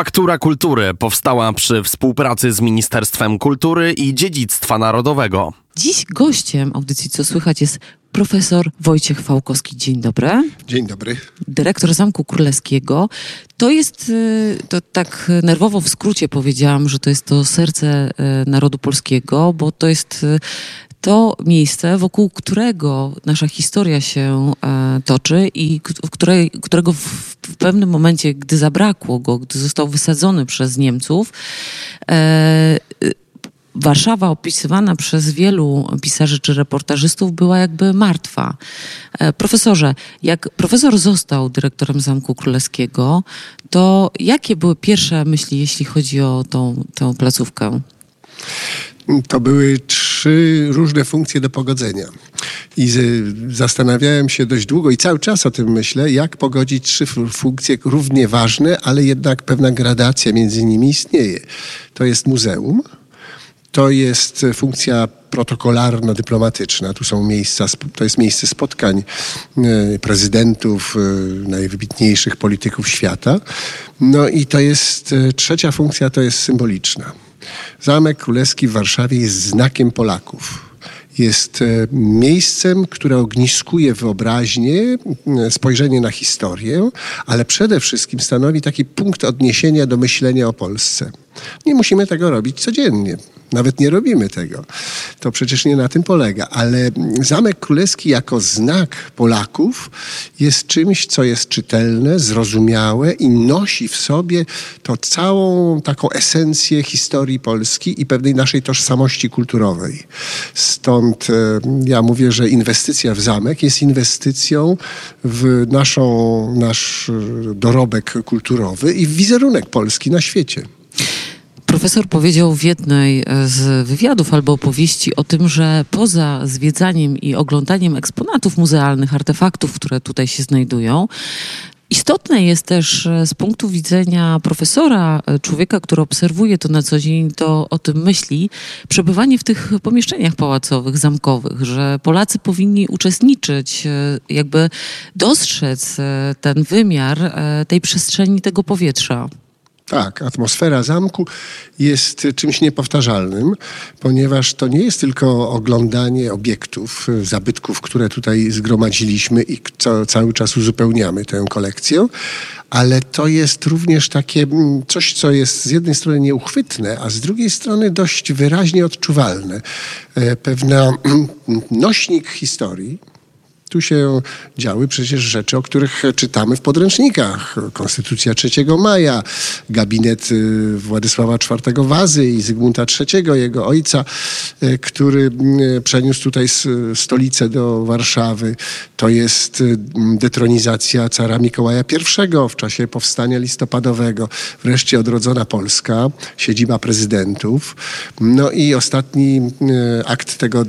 Faktura Kultury powstała przy współpracy z Ministerstwem Kultury i Dziedzictwa Narodowego. Dziś gościem audycji Co Słychać jest profesor Wojciech Fałkowski. Dzień dobry. Dzień dobry. Dyrektor Zamku Królewskiego. To jest, y, to tak nerwowo w skrócie powiedziałam, że to jest to serce y, narodu polskiego, bo to jest y, to miejsce, wokół którego nasza historia się e, toczy i której, którego w, w, pewnym momencie, gdy zabrakło go, gdy został wysadzony przez Niemców, e, Warszawa opisywana przez wielu pisarzy czy reportażystów była jakby martwa. E, profesorze, jak profesor został dyrektorem Zamku Królewskiego, to jakie były pierwsze myśli, jeśli chodzi o tą, placówkę? To były trzy różne funkcje do pogodzenia. I zastanawiałem się dość długo i cały czas o tym myślę, jak pogodzić trzy funkcje równie ważne, ale jednak pewna gradacja między nimi istnieje. To jest muzeum, to jest funkcja protokolarno-dyplomatyczna. Tu są miejsca, to jest miejsce spotkań e, prezydentów, e, najwybitniejszych polityków świata. No i to jest e, trzecia funkcja, to jest symboliczna. Zamek Królewski w Warszawie jest znakiem Polaków jest e, miejscem, które ogniskuje wyobraźnię, e, spojrzenie na historię, ale przede wszystkim stanowi taki punkt odniesienia do myślenia o Polsce. Nie musimy tego robić codziennie. Nawet nie robimy tego. To przecież nie na tym polega. Ale Zamek Królewski jako znak Polaków jest czymś, co jest czytelne, zrozumiałe i nosi w sobie to całą taką esencję historii Polski i pewnej naszej tożsamości kulturowej. Stąd e, ja mówię, że inwestycja w zamek jest inwestycją w naszą, nasz dorobek kulturowy i w wizerunek Polski na świecie. Profesor powiedział w jednej e, z wywiadów albo opowieści o tym, że poza zwiedzaniem i oglądaniem eksponatów muzealnych, artefaktów, które tutaj się znajdują, Istotne jest też e, z punktu widzenia profesora, e, człowieka, który obserwuje to na co dzień, to o tym myśli, przebywanie w tych pomieszczeniach pałacowych, zamkowych, że Polacy powinni uczestniczyć, jakby dostrzec ten wymiar tej przestrzeni, tego powietrza. Tak, atmosfera zamku jest czymś niepowtarzalnym, ponieważ to nie jest tylko oglądanie obiektów, zabytków, które tutaj zgromadziliśmy i co, cały czas uzupełniamy tę kolekcję, ale to jest również takie mm, coś, co jest z jednej strony nieuchwytne, a z drugiej strony dość wyraźnie odczuwalne. E, pewna nośnik historii, tu się działy przecież rzeczy, o których czytamy w podręcznikach. Konstytucja 3 maja, gabinet y, Władysława IV Wazy i Zygmunta III, jego ojca, y, który y, przeniósł tutaj stolicę do Warszawy. To jest detronizacja cara Mikołaja I w czasie powstania listopadowego. Wreszcie odrodzona Polska, siedziba prezydentów. No i ostatni akt tego,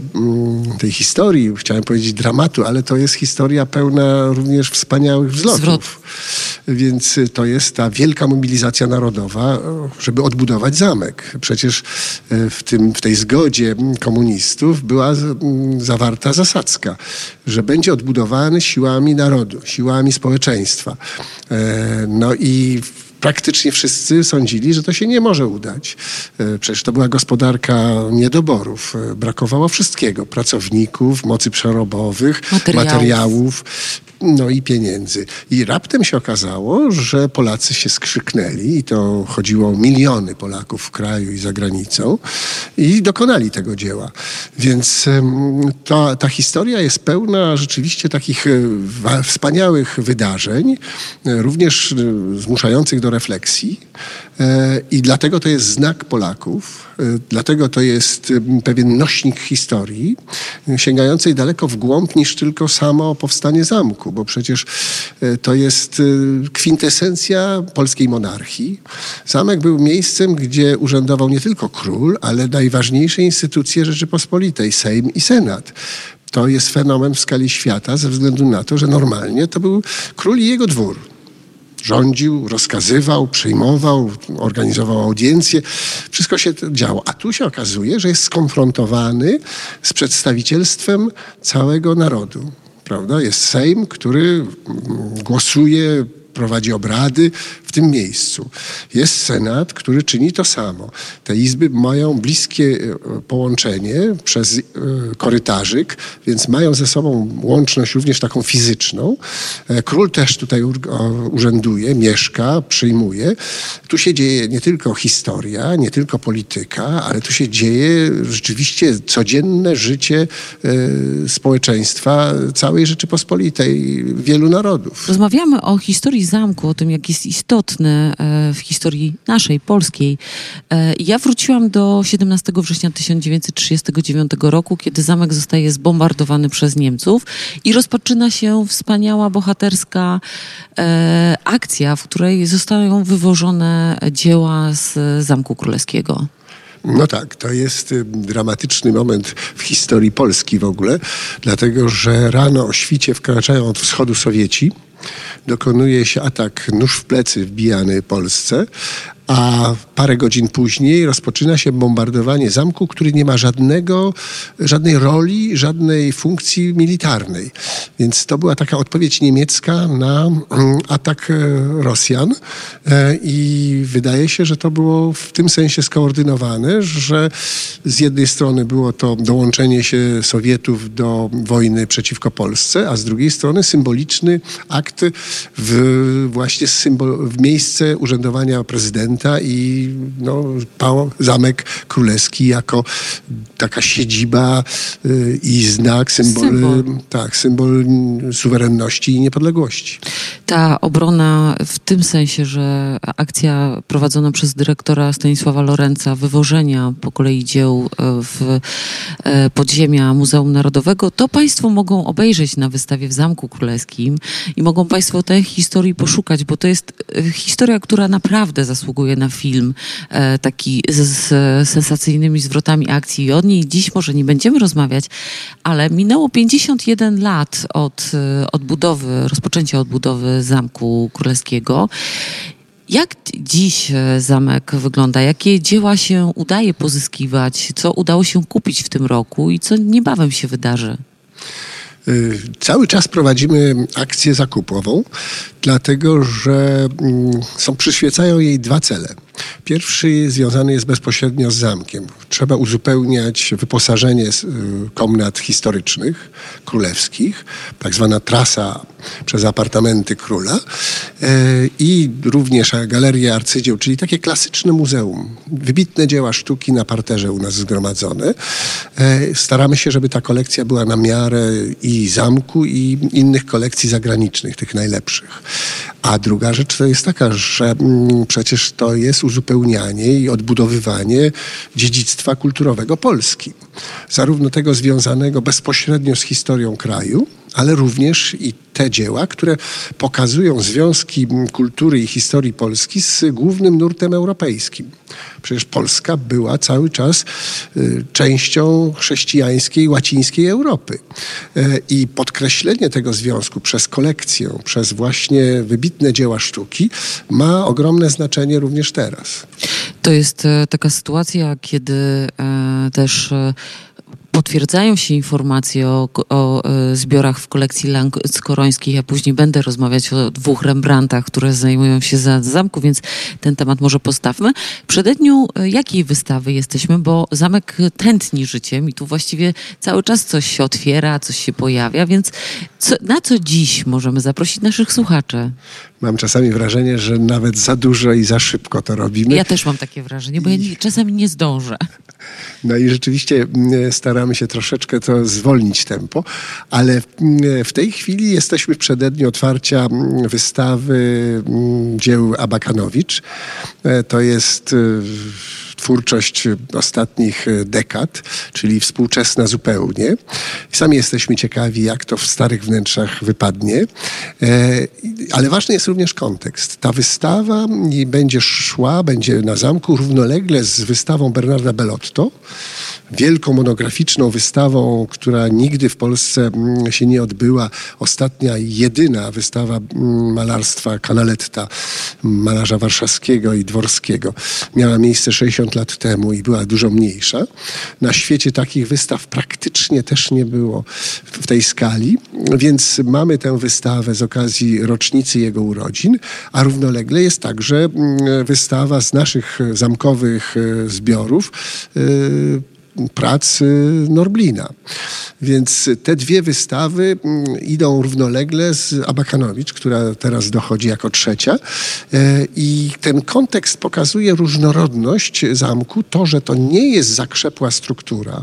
tej historii, chciałem powiedzieć dramatu, ale to to jest historia pełna również wspaniałych wzlotów. Zwrot. Więc to jest ta wielka mobilizacja narodowa, żeby odbudować zamek. Przecież e, w, tym, w tej zgodzie komunistów była zawarta zasadzka, że będzie odbudowany siłami narodu, siłami społeczeństwa. E, no i praktycznie wszyscy sądzili, że to się nie może udać. E, przecież to była gospodarka niedoborów. E, brakowało wszystkiego. Pracowników, mocy przerobowych, materiałów, materiałów no i pieniędzy. I raptem się okazało, że Polacy się skrzyknęli i to chodziło o miliony Polaków w kraju i za granicą i dokonali tego dzieła. Więc ta, ta historia jest pełna rzeczywiście takich e, wspaniałych wydarzeń, e, również e, zmuszających do refleksji i dlatego to jest znak Polaków, dlatego to jest pewien nośnik historii, sięgającej daleko w głąb niż tylko samo powstanie zamku bo przecież e, to jest e, kwintesencja polskiej monarchii. Zamek był miejscem, gdzie urzędował nie tylko król, ale najważniejsze instytucje Rzeczypospolitej, Sejm i Senat. To jest fenomen w skali świata ze względu na to, że normalnie to był król i jego dwór rządził, rozkazywał, przyjmował, organizował audiencje. Wszystko się działo. A tu się okazuje, że jest skonfrontowany z przedstawicielstwem całego narodu prawda? Jest Sejm, który głosuje prowadzi obrady w tym miejscu. Jest Senat, który czyni to samo. Te izby mają bliskie e, połączenie przez e, korytarzyk, więc mają ze sobą łączność również taką fizyczną. E, król też tutaj urzęduje, mieszka, przyjmuje. Tu się dzieje nie tylko historia, nie tylko polityka, ale tu się dzieje rzeczywiście codzienne życie społeczeństwa całej Rzeczypospolitej, wielu narodów. Rozmawiamy o historii zamku, o tym, jak jest istotny w historii naszej, polskiej. E, ja wróciłam do 17 września 1939 roku, kiedy zamek zostaje zbombardowany przez Niemców i rozpoczyna się wspaniała, bohaterska e, akcja, w której zostają wywożone dzieła z Zamku Królewskiego. No tak, to jest y, dramatyczny moment w historii Polski w ogóle, dlatego że rano o świcie wkraczają od wschodu Sowieci dokonuje się atak nóż w plecy wbijany Polsce, a parę godzin później rozpoczyna się bombardowanie zamku, który nie ma żadnego, żadnej roli, żadnej funkcji militarnej. Więc to była taka odpowiedź niemiecka na mm, atak e, Rosjan e, i wydaje się, że to było w tym sensie skoordynowane, że z jednej strony było to dołączenie się Sowietów do wojny przeciwko Polsce, a z drugiej strony symboliczny akt w właśnie symbol, w miejsce urzędowania prezydenta i no, Zamek Królewski jako taka siedziba y, i znak, symbol, symbol. Tak, symbol suwerenności i niepodległości. Ta obrona w tym sensie, że akcja prowadzona przez dyrektora Stanisława Lorenza, wywożenia po kolei dzieł e, w e, podziemia Muzeum Narodowego, to Państwo mogą obejrzeć na wystawie w Zamku Królewskim i mogą Państwo tej historii poszukać, bo to jest historia, która naprawdę zasługuje na film e, taki z, z sensacyjnymi zwrotami akcji i od niej dziś może nie będziemy rozmawiać, ale minęło 51 lat od e, odbudowy, rozpoczęcia odbudowy Zamku Królewskiego. Jak dziś e, zamek wygląda? Jakie dzieła się udaje pozyskiwać? Co udało się kupić w tym roku i co niebawem się wydarzy? Cały czas prowadzimy akcję zakupową, dlatego że mm, są, przyświecają jej dwa cele. Pierwszy związany jest bezpośrednio z zamkiem. Trzeba uzupełniać wyposażenie y, komnat historycznych, królewskich, tak zwana trasa przez apartamenty króla e, i również galerię arcydzieł, czyli takie klasyczne muzeum. Wybitne dzieła sztuki na parterze u nas zgromadzone. E, staramy się, żeby ta kolekcja była na miarę i zamku, i innych kolekcji zagranicznych, tych najlepszych. A druga rzecz to jest taka, że mm, przecież to jest uzupełnianie i odbudowywanie dziedzictwa kulturowego Polski. Zarówno tego związanego bezpośrednio z historią kraju, ale również i te dzieła, które pokazują związki kultury i historii Polski z głównym nurtem europejskim. Przecież Polska była cały czas y, częścią chrześcijańskiej, łacińskiej Europy. Y, I podkreślenie tego związku przez kolekcję, przez właśnie wybitne dzieła sztuki ma ogromne znaczenie również teraz. To jest e, taka sytuacja, kiedy e, też e, potwierdzają się informacje o, o e, zbiorach w kolekcji Skorońskiej. Ja później będę rozmawiać o dwóch Rembrandtach, które zajmują się za zamku, więc ten temat może postawmy. Przededniu e, jakiej wystawy jesteśmy, bo zamek tętni życiem i tu właściwie cały czas coś się otwiera, coś się pojawia, więc co, na co dziś możemy zaprosić naszych słuchaczy? Mam czasami wrażenie, że nawet za dużo i za szybko to robimy. Ja też mam takie wrażenie, bo ja czasami nie zdążę. No i rzeczywiście mm, staramy się troszeczkę to zwolnić tempo, ale mm, w tej chwili jesteśmy w przededniu otwarcia mm, wystawy dzieł Abakanowicz. E, to jest e, twórczość ostatnich dekad, czyli współczesna zupełnie. Sami jesteśmy ciekawi, jak to w starych wnętrzach wypadnie. E, ale ważny jest również kontekst. Ta wystawa będzie szła, będzie na zamku równolegle z wystawą Bernarda Bellotto, wielką monograficzną wystawą, która nigdy w Polsce mm, się nie odbyła. Ostatnia, jedyna wystawa mm, malarstwa Canaletta, malarza warszawskiego i dworskiego. Miała miejsce 60 50 lat temu i była dużo mniejsza. Na świecie takich wystaw praktycznie też nie było w tej skali, więc mamy tę wystawę z okazji rocznicy jego urodzin, a równolegle jest także mm, wystawa z naszych zamkowych e, zbiorów e, prac Norblina. Więc te dwie wystawy mm, idą równolegle z Abakanowicz, która teraz dochodzi jako trzecia. E, I ten kontekst pokazuje różnorodność zamku, to, że to nie jest zakrzepła struktura,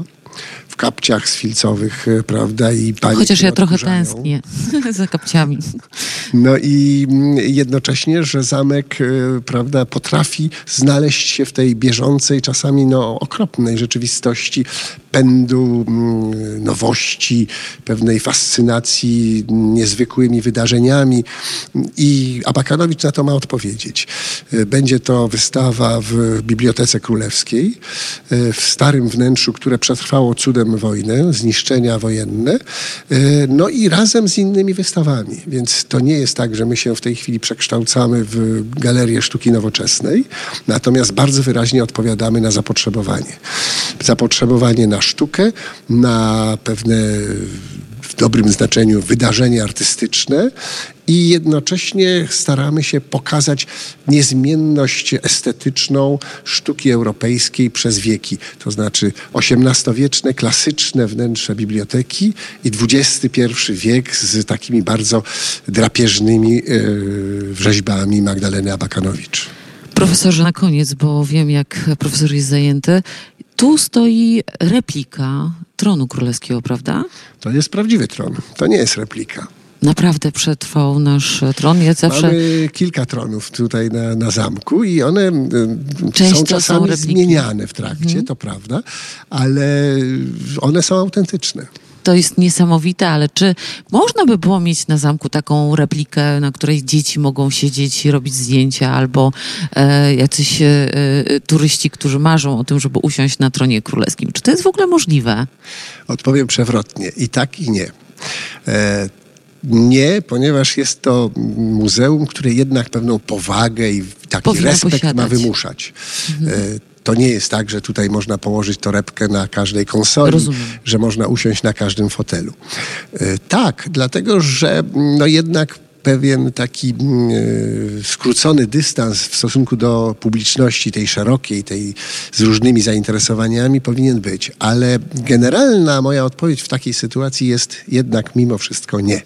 kapciach sfilcowych, e, prawda? I pani Chociaż ja trochę tęsknię za kapciami. No i mm, jednocześnie, że zamek, e, prawda, potrafi znaleźć się w tej bieżącej, czasami no, okropnej rzeczywistości pędu mm, nowości, pewnej fascynacji niezwykłymi wydarzeniami i Abakanowicz na to ma odpowiedzieć. E, będzie to wystawa w Bibliotece Królewskiej, w starym wnętrzu, które przetrwało cudem wojnę, zniszczenia wojenne, e, no i razem z innymi wystawami. Więc to nie jest tak, że my się w tej chwili przekształcamy w galerię sztuki nowoczesnej, natomiast bardzo wyraźnie odpowiadamy na zapotrzebowanie. Zapotrzebowanie na sztukę, na pewne w dobrym znaczeniu wydarzenie artystyczne i jednocześnie staramy się pokazać niezmienność estetyczną sztuki europejskiej przez wieki. To znaczy XVIII-wieczne, klasyczne wnętrze biblioteki i XXI wiek z takimi bardzo drapieżnymi yy, rzeźbami Magdaleny Abakanowicz. Profesorze, na koniec, bo wiem, jak profesor jest zajęty. Tu stoi replika tronu królewskiego, prawda? To jest prawdziwy tron. To nie jest replika. Naprawdę przetrwał nasz tron. Ja zawsze... Mamy kilka tronów tutaj na, na zamku i one Część są czasami są zmieniane w trakcie, mhm. to prawda, ale one są autentyczne to jest niesamowite, ale czy można by było mieć na zamku taką replikę, na której dzieci mogą siedzieć i robić zdjęcia, albo e, jacyś e, e, turyści, którzy marzą o tym, żeby usiąść na tronie królewskim? Czy to jest w ogóle możliwe? Odpowiem przewrotnie. I tak, i nie. E, nie, ponieważ jest to muzeum, które jednak pewną powagę i taki Powinno respekt posiadać. ma wymuszać. Mhm. E, to nie jest tak, że tutaj można położyć torebkę na każdej konsoli, Rozumiem. że można usiąść na każdym fotelu. E, tak, dlatego że no jednak pewien taki yy, skrócony dystans w stosunku do publiczności, tej szerokiej, tej z różnymi zainteresowaniami powinien być. Ale generalna moja odpowiedź w takiej sytuacji jest jednak mimo wszystko nie.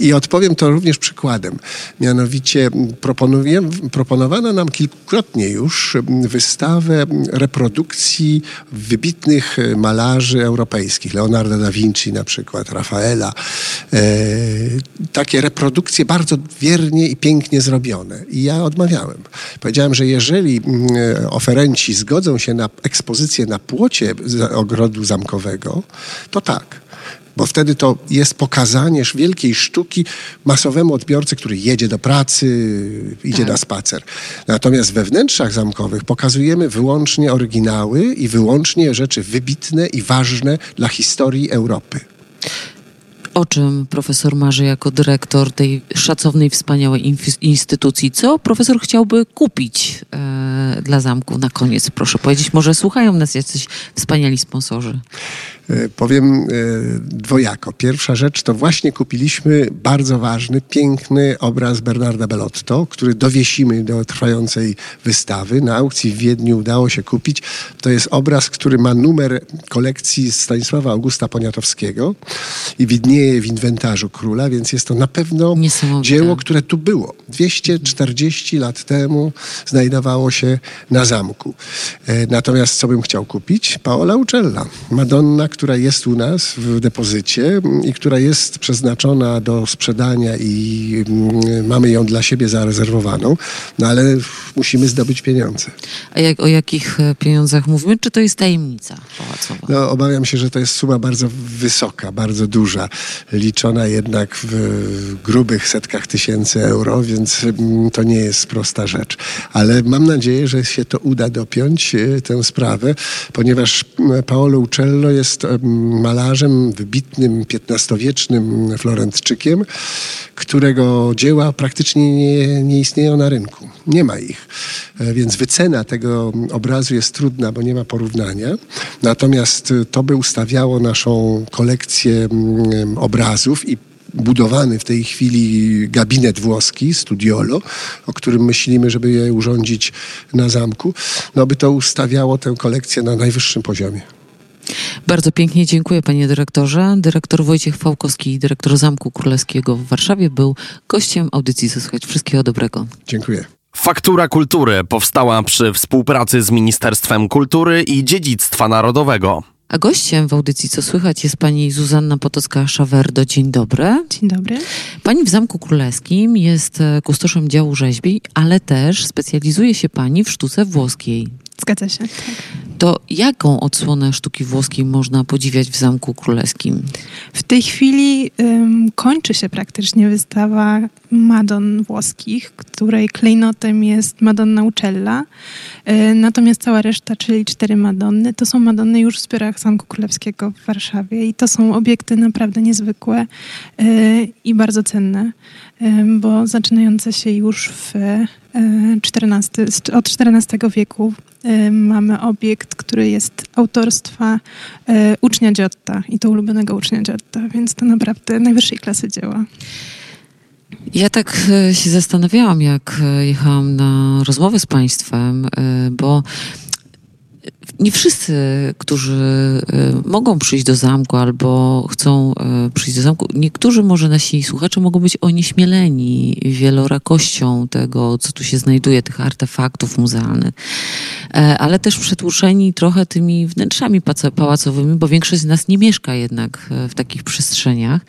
I odpowiem to również przykładem. Mianowicie proponowano nam kilkukrotnie już wystawę reprodukcji wybitnych malarzy europejskich. Leonardo da Vinci na przykład, Rafaela. E, takie reprodukcje bardzo wiernie i pięknie zrobione. I ja odmawiałem. Powiedziałem, że jeżeli mm, oferenci zgodzą się na ekspozycję na płocie ogrodu zamkowego, to tak bo wtedy to jest pokazanie wielkiej sztuki masowemu odbiorcy, który jedzie do pracy, idzie tak. na spacer. Natomiast we wnętrzach zamkowych pokazujemy wyłącznie oryginały i wyłącznie rzeczy wybitne i ważne dla historii Europy o czym profesor marzy jako dyrektor tej szacownej, wspaniałej instytucji? Co profesor chciałby kupić e, dla zamku na koniec? Proszę powiedzieć, może słuchają nas jacyś wspaniali sponsorzy. E, powiem e, dwojako. Pierwsza rzecz to właśnie kupiliśmy bardzo ważny, piękny obraz Bernarda Bellotto, który dowiesimy do trwającej wystawy. Na aukcji w Wiedniu udało się kupić. To jest obraz, który ma numer kolekcji Stanisława Augusta Poniatowskiego i widnieje w inwentarzu króla, więc jest to na pewno dzieło, które tu było. 240 lat temu znajdowało się na zamku. E, natomiast co bym chciał kupić? Paola Ucella, Madonna, która jest u nas w depozycie i która jest przeznaczona do sprzedania i mm, mamy ją dla siebie zarezerwowaną, no ale musimy zdobyć pieniądze. A jak, o jakich e, pieniądzach mówimy? Czy to jest tajemnica pałacowa? No, obawiam się, że to jest suma bardzo wysoka, bardzo duża, liczona jednak w grubych setkach tysięcy euro, więc mm, to nie jest prosta rzecz. Ale mam nadzieję, że się to uda dopiąć, e, tę sprawę, ponieważ mm, Paolo Uccello jest malarzem, wybitnym XV-wiecznym Florentczykiem, którego dzieła praktycznie nie, nie istnieją na rynku. Nie ma ich. E, Więc wycena tego obrazu jest trudna, bo nie ma porównania. Natomiast e, to by ustawiało naszą kolekcję obrazów i budowany w tej chwili gabinet włoski, Studiolo, o którym myślimy, żeby je urządzić na zamku, no by to ustawiało tę kolekcję na najwyższym poziomie. Bardzo pięknie dziękuję panie dyrektorze. Dyrektor Wojciech Fałkowski, dyrektor Zamku Królewskiego w Warszawie był gościem audycji Zasłuchać. Wszystkiego dobrego. Dziękuję. Faktura Kultury powstała przy współpracy z Ministerstwem Kultury i Dziedzictwa Narodowego. A gościem w audycji Co Słychać jest pani Zuzanna Potocka-Szawerdo. Dzień dobry. Dzień dobry. Pani w Zamku Królewskim jest e, kustoszem działu rzeźbi, ale też specjalizuje się pani w sztuce włoskiej. Zgadza się. Tak. To jaką odsłonę sztuki włoskiej można podziwiać w Zamku Królewskim? W tej chwili ym, kończy się praktycznie wystawa Madon włoskich, której klejnotem jest Madonna Ucella. Y, natomiast cała reszta, czyli cztery Madonny, to są Madonny już w zbiorach Zamku Królewskiego w Warszawie i to są obiekty naprawdę niezwykłe y, i bardzo cenne, y, bo zaczynające się już w XIV, od XIV wieku y, mamy obiekt, który jest autorstwa y, ucznia Giotta i to ulubionego ucznia Giotta, więc to naprawdę najwyższej klasy dzieła. Ja tak e, się zastanawiałam, jak e, jechałam na rozmowę z państwem, e, bo nie wszyscy, którzy e, mogą przyjść do zamku albo chcą e, przyjść do zamku, niektórzy może nasi słuchacze mogą być onieśmieleni wielorakością tego, co tu się znajduje, tych artefaktów muzealnych, E, ale też przetłuczeni trochę tymi wnętrzami pałacowymi, bo większość z nas nie mieszka jednak w takich przestrzeniach.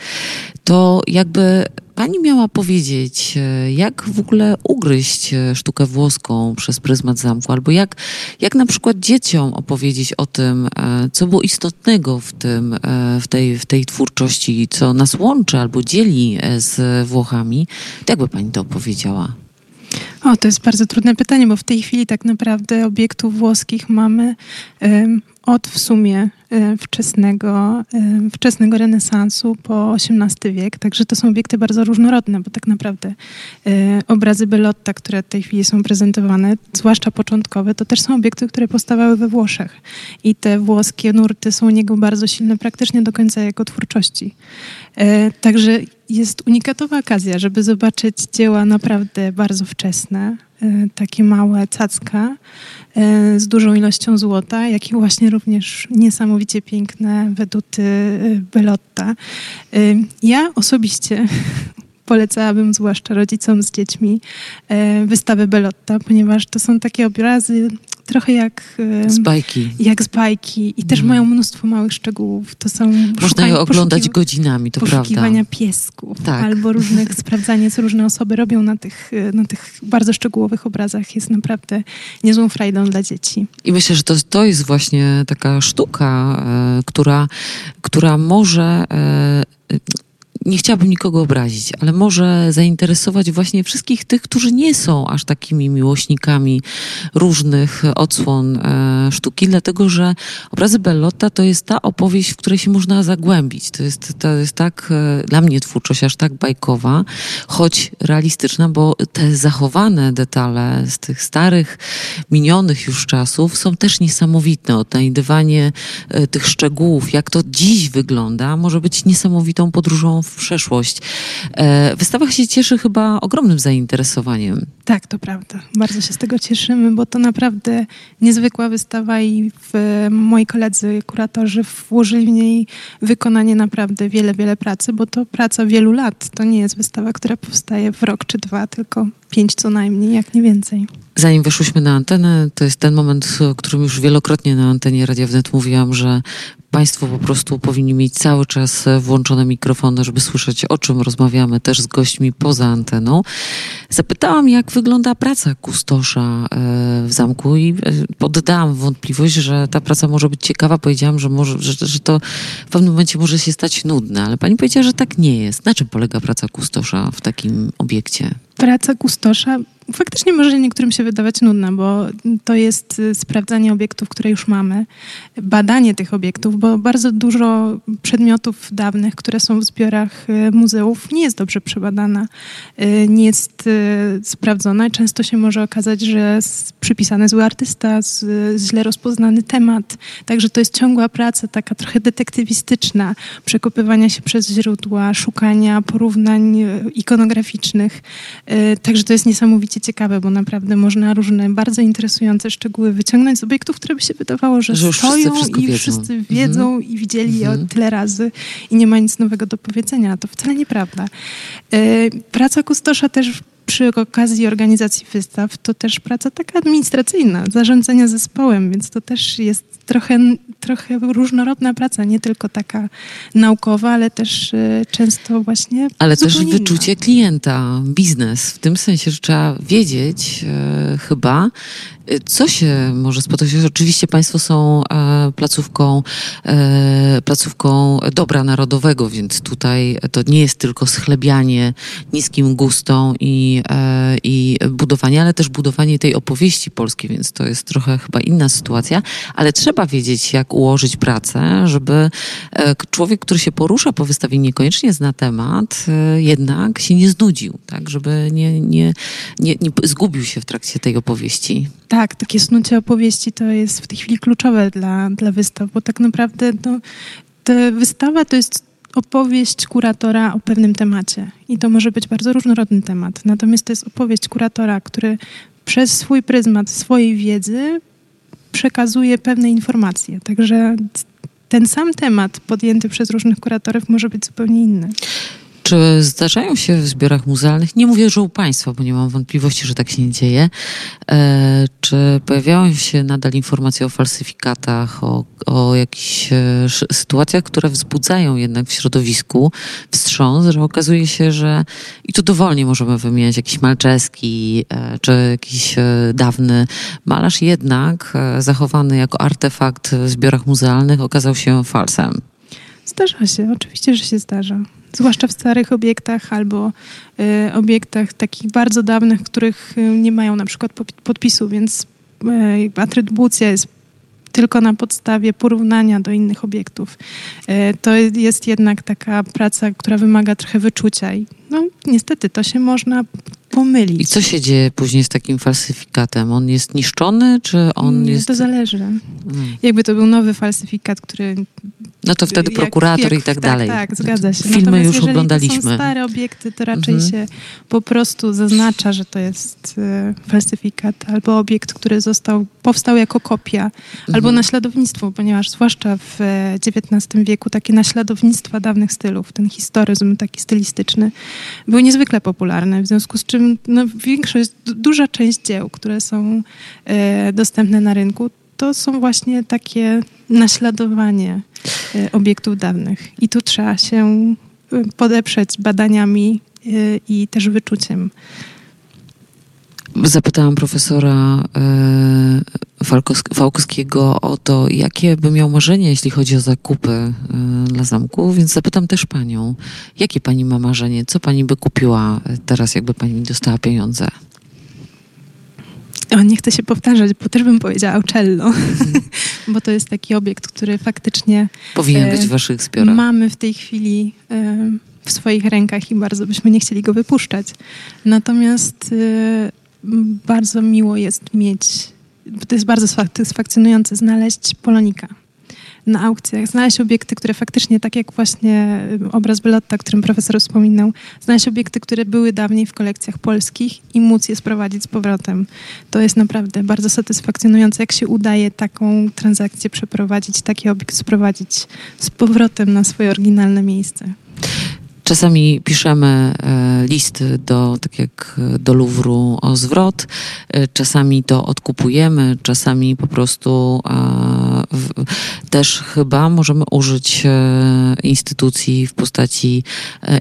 To jakby Pani miała powiedzieć, e, jak w ogóle ugryźć e, sztukę włoską przez pryzmat zamku, albo jak, jak na przykład dzieciom opowiedzieć o tym, e, co było istotnego w, tym, w, tej, w tej twórczości, co nas łączy albo dzieli z Włochami. To jakby Pani to opowiedziała? O, to jest bardzo trudne pytanie, bo w tej chwili tak naprawdę obiektów włoskich mamy od w sumie e, wczesnego, e, wczesnego renesansu po XVIII wiek, także to są obiekty bardzo różnorodne, bo tak naprawdę e, obrazy Bellotta, które w tej chwili są prezentowane, zwłaszcza początkowe, to też są obiekty, które powstawały we Włoszech. I te włoskie nurty są u niego bardzo silne praktycznie do końca jego twórczości. Także jest unikatowa okazja, żeby zobaczyć dzieła naprawdę bardzo wczesne, takie małe cacka e, z dużą ilością złota, jak i właśnie również niesamowicie piękne weduty Bellotta. E, Ja osobiście polecałabym zwłaszcza rodzicom z dziećmi wystawę Bellotta, ponieważ to są takie obrazy trochę jak... e, Z bajki. jak z bajki i też Mhm. mają mnóstwo małych szczegółów. To są Można je oglądać godzinami, to prawda. poszukiwania piesków Tak. albo różnych sprawdzanie, co różne osoby robią na tych, e, na tych bardzo szczegółowych obrazach jest naprawdę niezłą frajdą dla dzieci. I myślę, że to, to jest właśnie taka sztuka, e, która, która może. Nie chciałabym nikogo obrazić, ale może zainteresować właśnie wszystkich tych, którzy nie są aż takimi miłośnikami różnych odsłon e, sztuki, dlatego że obrazy Bellotta to jest ta opowieść, w której się można zagłębić. To jest, to jest tak, e, dla mnie twórczość aż tak bajkowa, choć realistyczna, bo te zachowane detale z tych starych, minionych już czasów są też niesamowite. Odnajdywanie e, tych szczegółów, jak to dziś wygląda, może być niesamowitą podróżą w przeszłość. E, Wystawa się cieszy chyba ogromnym zainteresowaniem. Tak, to prawda. Bardzo się z tego cieszymy, bo to naprawdę niezwykła wystawa i w, moi koledzy, kuratorzy włożyli w niej wykonanie naprawdę wiele, wiele pracy, bo to praca wielu lat. To nie jest wystawa, która powstaje w rok czy dwa, tylko pięć co najmniej, jak nie więcej. Zanim weszłyśmy na antenę, to jest ten moment, o którym już wielokrotnie na antenie Radia Wnet mówiłam, że Państwo po prostu powinni mieć cały czas włączone mikrofony, żeby słyszeć, o czym rozmawiamy też z gośćmi poza anteną. Zapytałam, jak wygląda praca kustosza e, w zamku i e, poddałam wątpliwość, że ta praca może być ciekawa. Powiedziałam, że, może, że, że to w pewnym momencie może się stać nudne, ale pani powiedziała, że tak nie jest. Na czym polega praca kustosza w takim obiekcie? Praca kustosza faktycznie może niektórym się wydawać nudna, bo to jest y, sprawdzanie obiektów, które już mamy, badanie tych obiektów, bo bardzo dużo przedmiotów dawnych, które są w zbiorach y, muzeów, nie jest dobrze przebadana, y, nie jest sprawdzona często się może okazać, że przypisany zły artysta, źle rozpoznany temat. Także to jest ciągła praca, taka trochę detektywistyczna, przekopywania się przez źródła, szukania porównań ikonograficznych. Także to jest niesamowicie ciekawe, bo naprawdę można różne bardzo interesujące szczegóły wyciągnąć z obiektów, które by się wydawało, że, że stoją wszyscy i wiedzą. wszyscy wiedzą mhm. i widzieli je mhm. tyle razy i nie ma nic nowego do powiedzenia. To wcale nieprawda. E, praca kustosza też przy okazji organizacji wystaw to też praca taka administracyjna, zarządzania zespołem, więc to też jest trochę, trochę różnorodna praca, nie tylko taka naukowa, ale też y, często właśnie. Ale też wyczucie inna. klienta, biznes, w tym sensie, że trzeba wiedzieć e, chyba, co się może spotkać? Oczywiście Państwo są e, placówką, e, placówką dobra narodowego, więc tutaj to nie jest tylko schlebianie niskim gustom i, e, i budowanie, ale też budowanie tej opowieści polskiej, więc to jest trochę chyba inna sytuacja, ale trzeba wiedzieć, jak ułożyć pracę, żeby człowiek, który się porusza po wystawie, niekoniecznie zna temat, jednak się nie znudził, tak, żeby nie, nie, nie, nie zgubił się w trakcie tej opowieści. Tak, takie snucie opowieści to jest w tej chwili kluczowe dla, dla wystaw, bo tak naprawdę ta wystawa to jest opowieść kuratora o pewnym temacie. I to może być bardzo różnorodny temat. Natomiast to jest opowieść kuratora, który przez swój pryzmat swojej wiedzy przekazuje pewne informacje. Także ten sam temat podjęty przez różnych kuratorów może być zupełnie inny. Czy zdarzają się w zbiorach muzealnych, nie mówię, że u Państwa, bo nie mam wątpliwości, że tak się nie dzieje, e, czy pojawiają się nadal informacje o falsyfikatach, o, o jakichś e, sytuacjach, które wzbudzają jednak w środowisku wstrząs, że okazuje się, że i tu dowolnie możemy wymieniać jakiś Malczeski, e, czy jakiś e, dawny malarz, jednak e, zachowany jako artefakt w zbiorach muzealnych okazał się falsem. Zdarza się, oczywiście, że się zdarza zwłaszcza w starych obiektach albo y, obiektach takich bardzo dawnych, których y, nie mają na przykład podpisu, więc y, atrybucja jest tylko na podstawie porównania do innych obiektów. To jest jednak taka praca, która wymaga trochę wyczucia i no niestety to się można pomylić. I co się dzieje później z takim falsyfikatem? On jest niszczony, czy on mm, jest... To zależy. Hmm. Jakby to był nowy falsyfikat, który... No to wtedy prokurator jak, i tak, tak dalej. Tak, zgadza się. Filmy Natomiast już oglądaliśmy. To są stare obiekty, to raczej mhm. się po prostu zaznacza, że to jest y, falsyfikat albo obiekt, który został, powstał jako kopia, mhm. albo naśladownictwo, ponieważ zwłaszcza w XIX e, wieku takie naśladownictwa dawnych stylów, ten historyzm taki stylistyczny, były niezwykle popularne, w związku z czym no, większość, duża część dzieł, które są e, dostępne na rynku, to są właśnie takie naśladowanie obiektów dawnych. I tu trzeba się e, podeprzeć badaniami e, i też wyczuciem. Zapytałam profesora e, Fałkowskiego o to, jakie by miał marzenie, jeśli chodzi o zakupy e, dla zamku, więc zapytam też panią, jakie pani ma marzenie, co pani by kupiła teraz, jakby pani dostała pieniądze? O, nie chcę się powtarzać, bo też bym powiedziała Uccello, mm. bo to jest taki obiekt, który faktycznie... Powinien być w waszych zbiorach. Mamy w tej chwili w swoich rękach i bardzo byśmy nie chcieli go wypuszczać. Natomiast bardzo miło jest mieć, to jest bardzo satysfakcjonujące znaleźć Polonika na aukcjach, znaleźć obiekty, które faktycznie, tak jak właśnie obraz Belotta, o którym profesor wspominał, znaleźć obiekty, które były dawniej w kolekcjach polskich i móc je sprowadzić z powrotem. To jest naprawdę bardzo satysfakcjonujące, jak się udaje taką transakcję przeprowadzić, taki obiekt sprowadzić z powrotem na swoje oryginalne miejsce. Czasami piszemy e, listy do, tak jak do Louvru o zwrot, e, czasami to odkupujemy, czasami po prostu też chyba możemy użyć instytucji w postaci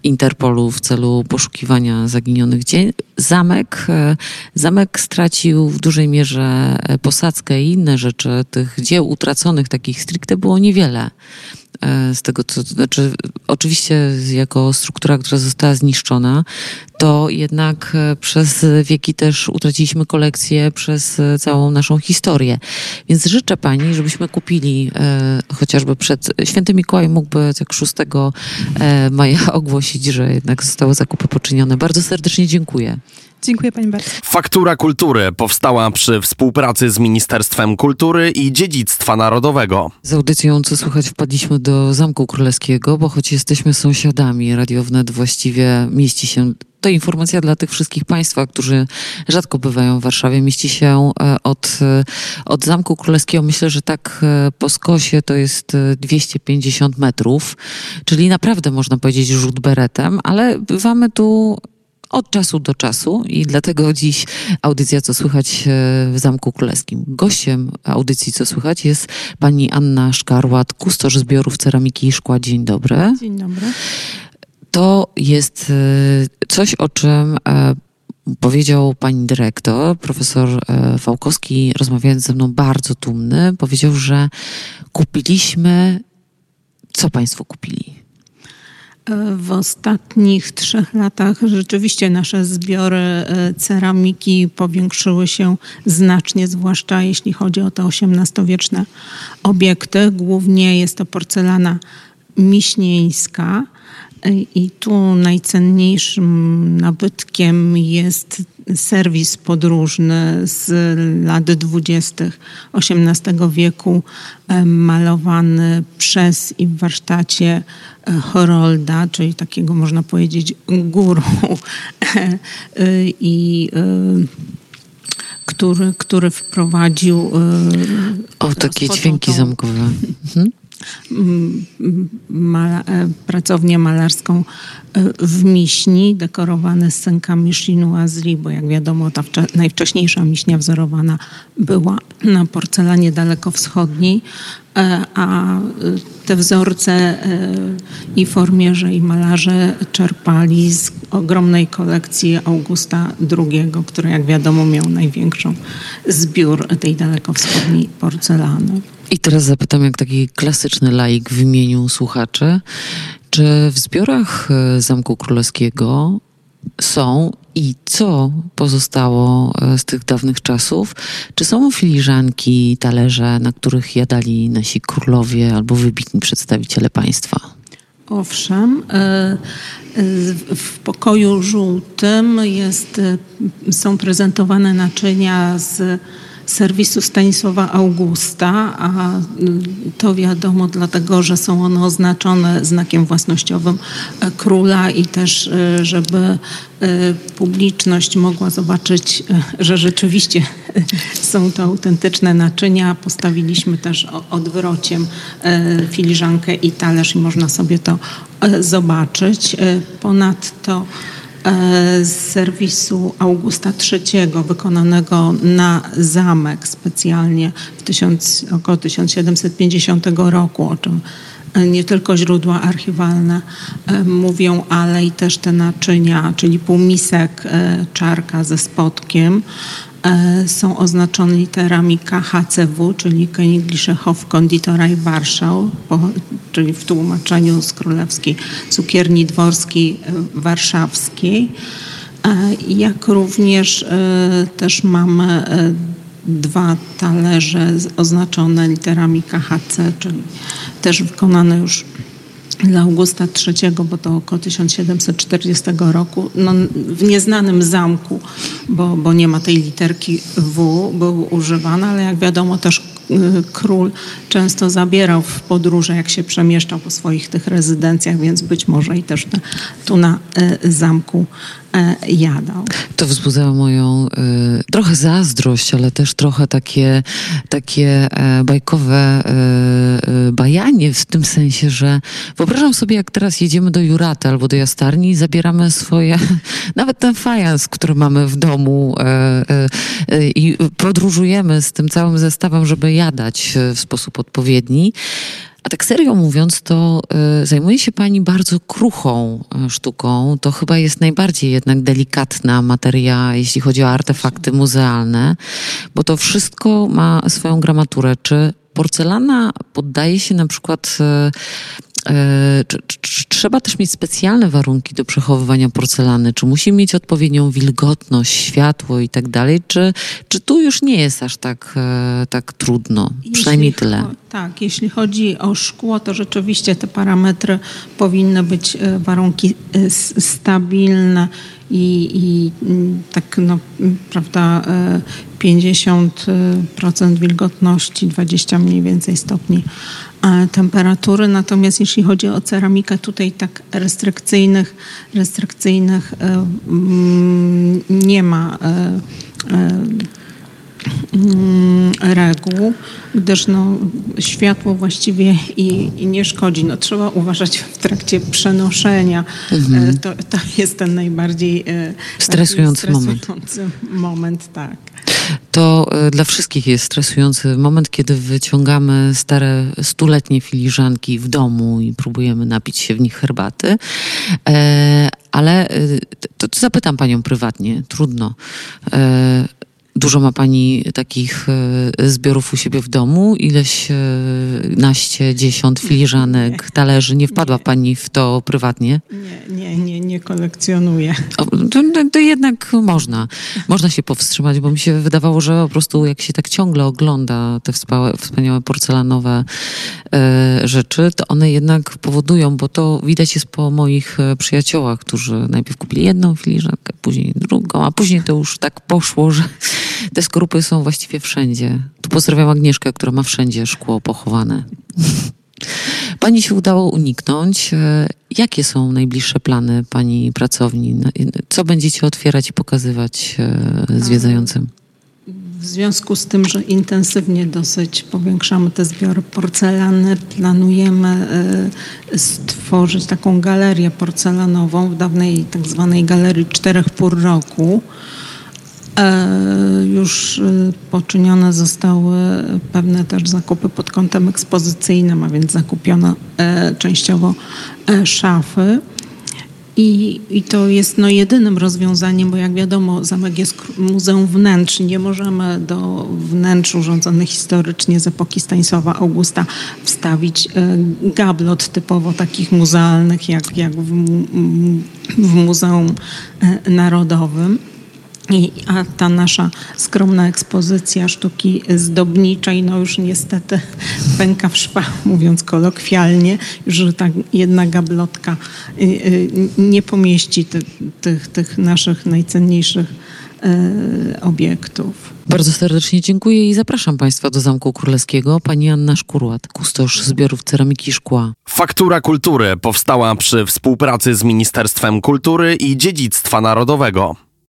Interpolu w celu poszukiwania zaginionych dzień. Zamek, zamek stracił w dużej mierze posadzkę i inne rzeczy. Tych dzieł utraconych, takich stricte było niewiele e, z tego, co, to znaczy, oczywiście jako struktura, która została zniszczona, to jednak e, przez wieki też utraciliśmy kolekcję przez e, całą naszą historię. Więc życzę pani, żebyśmy kupili e, chociażby przed świętym Mikołaj mógłby tak 6 e, maja ogłosić, że jednak zostały zakupy poczynione. Bardzo serdecznie dziękuję. Dziękuję pani bardzo. Faktura Kultury powstała przy współpracy z Ministerstwem Kultury i Dziedzictwa Narodowego. Z audycją, co słychać, wpadliśmy do Zamku Królewskiego, bo choć jesteśmy sąsiadami, Radio Wnet właściwie mieści się to informacja dla tych wszystkich Państwa, którzy rzadko bywają w Warszawie. Mieści się e, od, e, od Zamku Królewskiego, myślę, że tak e, po skosie to jest e, 250 metrów, czyli naprawdę można powiedzieć rzut beretem, ale bywamy tu od czasu do czasu i dlatego dziś audycja Co Słychać e, w Zamku Królewskim. Gościem audycji Co Słychać jest pani Anna Szkarłat, kustosz zbiorów ceramiki i szkła. Dzień dobry. Dzień dobry. To jest e, coś, o czym e, powiedział pani dyrektor, profesor Fałkowski, rozmawiając ze mną bardzo dumny, powiedział, że kupiliśmy. Co państwo kupili? W ostatnich trzech latach rzeczywiście nasze zbiory e, ceramiki powiększyły się znacznie, zwłaszcza jeśli chodzi o te XVIII-wieczne obiekty. Głównie jest to porcelana miśnieńska. E, I tu najcenniejszym nabytkiem jest serwis podróżny z lat dwudziestych XVIII wieku, e, malowany przez i w warsztacie e, Horolda, czyli takiego można powiedzieć guru e, i który, który wprowadził O, takie dźwięki zamkowe. Mhm. mala, e, pracownię malarską e, w Miśni, dekorowane scenkami chinoiserie, bo jak wiadomo ta wcze- najwcześniejsza miśnia wzorowana była na porcelanie dalekowschodniej, e, a e, te wzorce e, i formierze i malarze czerpali z ogromnej kolekcji Augusta II, który jak wiadomo miał największą zbiór tej dalekowschodniej porcelany. I teraz zapytam, jak taki klasyczny laik w imieniu słuchaczy, czy w zbiorach e, Zamku Królewskiego są i co pozostało e, z tych dawnych czasów? Czy są filiżanki, talerze, na których jadali nasi królowie albo wybitni przedstawiciele państwa? Owszem, e, e, w pokoju żółtym jest, są prezentowane naczynia z serwisu Stanisława Augusta, a mm, to wiadomo dlatego, że są one oznaczone znakiem własnościowym e, króla i też, e, żeby e, publiczność mogła zobaczyć, że rzeczywiście są to autentyczne naczynia. Postawiliśmy też odwrociem filiżankę i talerz i można sobie to zobaczyć. Ponadto z serwisu Augusta III wykonanego na zamek specjalnie w około 1750 roku, o czym e, nie tylko źródła archiwalne e, mówią, ale i też te naczynia, czyli półmisek e, czarka ze spotkiem, e, są oznaczone literami KHCW, czyli Königliche Hofkonditorei Warschau, po, czyli w tłumaczeniu z królewskiej cukierni dworskiej e, warszawskiej. E, Jak również e, też mamy e, dwa talerze oznaczone literami KHC, czyli też wykonane już dla Augusta III, bo to około 1740 roku, no, w nieznanym zamku, bo, bo nie ma tej literki W, był używany, ale jak wiadomo też król często zabierał w podróże, jak się przemieszczał po swoich tych rezydencjach, więc być może i też te, tu na y, zamku y, jadał. To wzbudzało moją y, trochę zazdrość, ale też trochę takie, takie e, bajkowe y, y, bajanie w tym sensie, że wyobrażam sobie, jak teraz jedziemy do Juraty albo do Jastarni i zabieramy swoje, nawet ten fajans, który mamy w domu e, e, e, i podróżujemy z tym całym zestawem, żeby jadać e, w sposób odpowiedni. A tak serio mówiąc, to y, zajmuje się Pani bardzo kruchą y, sztuką. To chyba jest najbardziej jednak delikatna materia, jeśli chodzi o artefakty muzealne, bo to wszystko ma swoją gramaturę. Czy porcelana poddaje się na przykład. E, e, czy, trzeba też mieć specjalne warunki do przechowywania porcelany? Czy musi mieć odpowiednią wilgotność, światło i tak dalej? Czy, czy tu już nie jest aż tak, e, tak trudno? Jeśli Przynajmniej tyle. Tak, jeśli chodzi o szkło, to rzeczywiście te parametry powinny być warunki stabilne i, i mm, tak no, prawda, 50% wilgotności, 20 mniej więcej stopni e, temperatury. Natomiast jeśli chodzi o ceramikę, tutaj tak restrykcyjnych, restrykcyjnych e, mm, nie ma e, mm, reguł, gdyż no, światło właściwie i, i, nie szkodzi. No, trzeba uważać w trakcie przenoszenia. Mhm. To, to jest ten najbardziej stresujący, stresujący moment. moment. Tak. To e, dla wszystkich jest stresujący moment, kiedy wyciągamy stare stuletnie filiżanki w domu i próbujemy napić się w nich herbaty. E, ale e, to, to zapytam panią prywatnie, trudno. Dużo ma pani takich zbiorów u siebie w domu? Ileś naście, dziesiąt filiżanek, nie. talerzy? Nie wpadła nie. pani w to prywatnie? Nie, nie, nie, nie kolekcjonuję. O, to, to, jednak można. Można się powstrzymać, bo mi się wydawało, że po prostu jak się tak ciągle ogląda te wspaniałe, wspaniałe porcelanowe e, rzeczy, to one jednak powodują, bo to widać jest po moich e, przyjaciołach, którzy najpierw kupili jedną filiżankę, później drugą, a później to już tak poszło, że te skorupy są właściwie wszędzie. Tu pozdrawiam Agnieszkę, która ma wszędzie szkło pochowane. Pani się udało uniknąć. E, jakie są najbliższe plany Pani pracowni? Co będziecie otwierać i pokazywać e, zwiedzającym? W związku z tym, że intensywnie dosyć powiększamy te zbiory porcelany, planujemy e, stworzyć taką galerię porcelanową w dawnej tak zwanej galerii czterech pór roku E, już e, poczynione zostały pewne też zakupy pod kątem ekspozycyjnym, a więc zakupiono e, częściowo szafy. I, I to jest no, jedynym rozwiązaniem, bo jak wiadomo, zamek jest muzeum wnętrz. Nie możemy do wnętrz urządzonych historycznie z epoki Stanisława Augusta wstawić gablot typowo takich muzealnych, jak, jak w, w Muzeum Narodowym. I, a ta nasza skromna ekspozycja sztuki zdobniczej, no już niestety pęka w szwach, mówiąc kolokwialnie, że ta jedna gablotka y, y, nie pomieści ty, tych, tych naszych najcenniejszych y, obiektów. Bardzo serdecznie dziękuję i zapraszam Państwa do Zamku Królewskiego. Pani Anna Szkurłat, kustosz zbiorów ceramiki i szkła. Faktura Kultury powstała przy współpracy z Ministerstwem Kultury i Dziedzictwa Narodowego.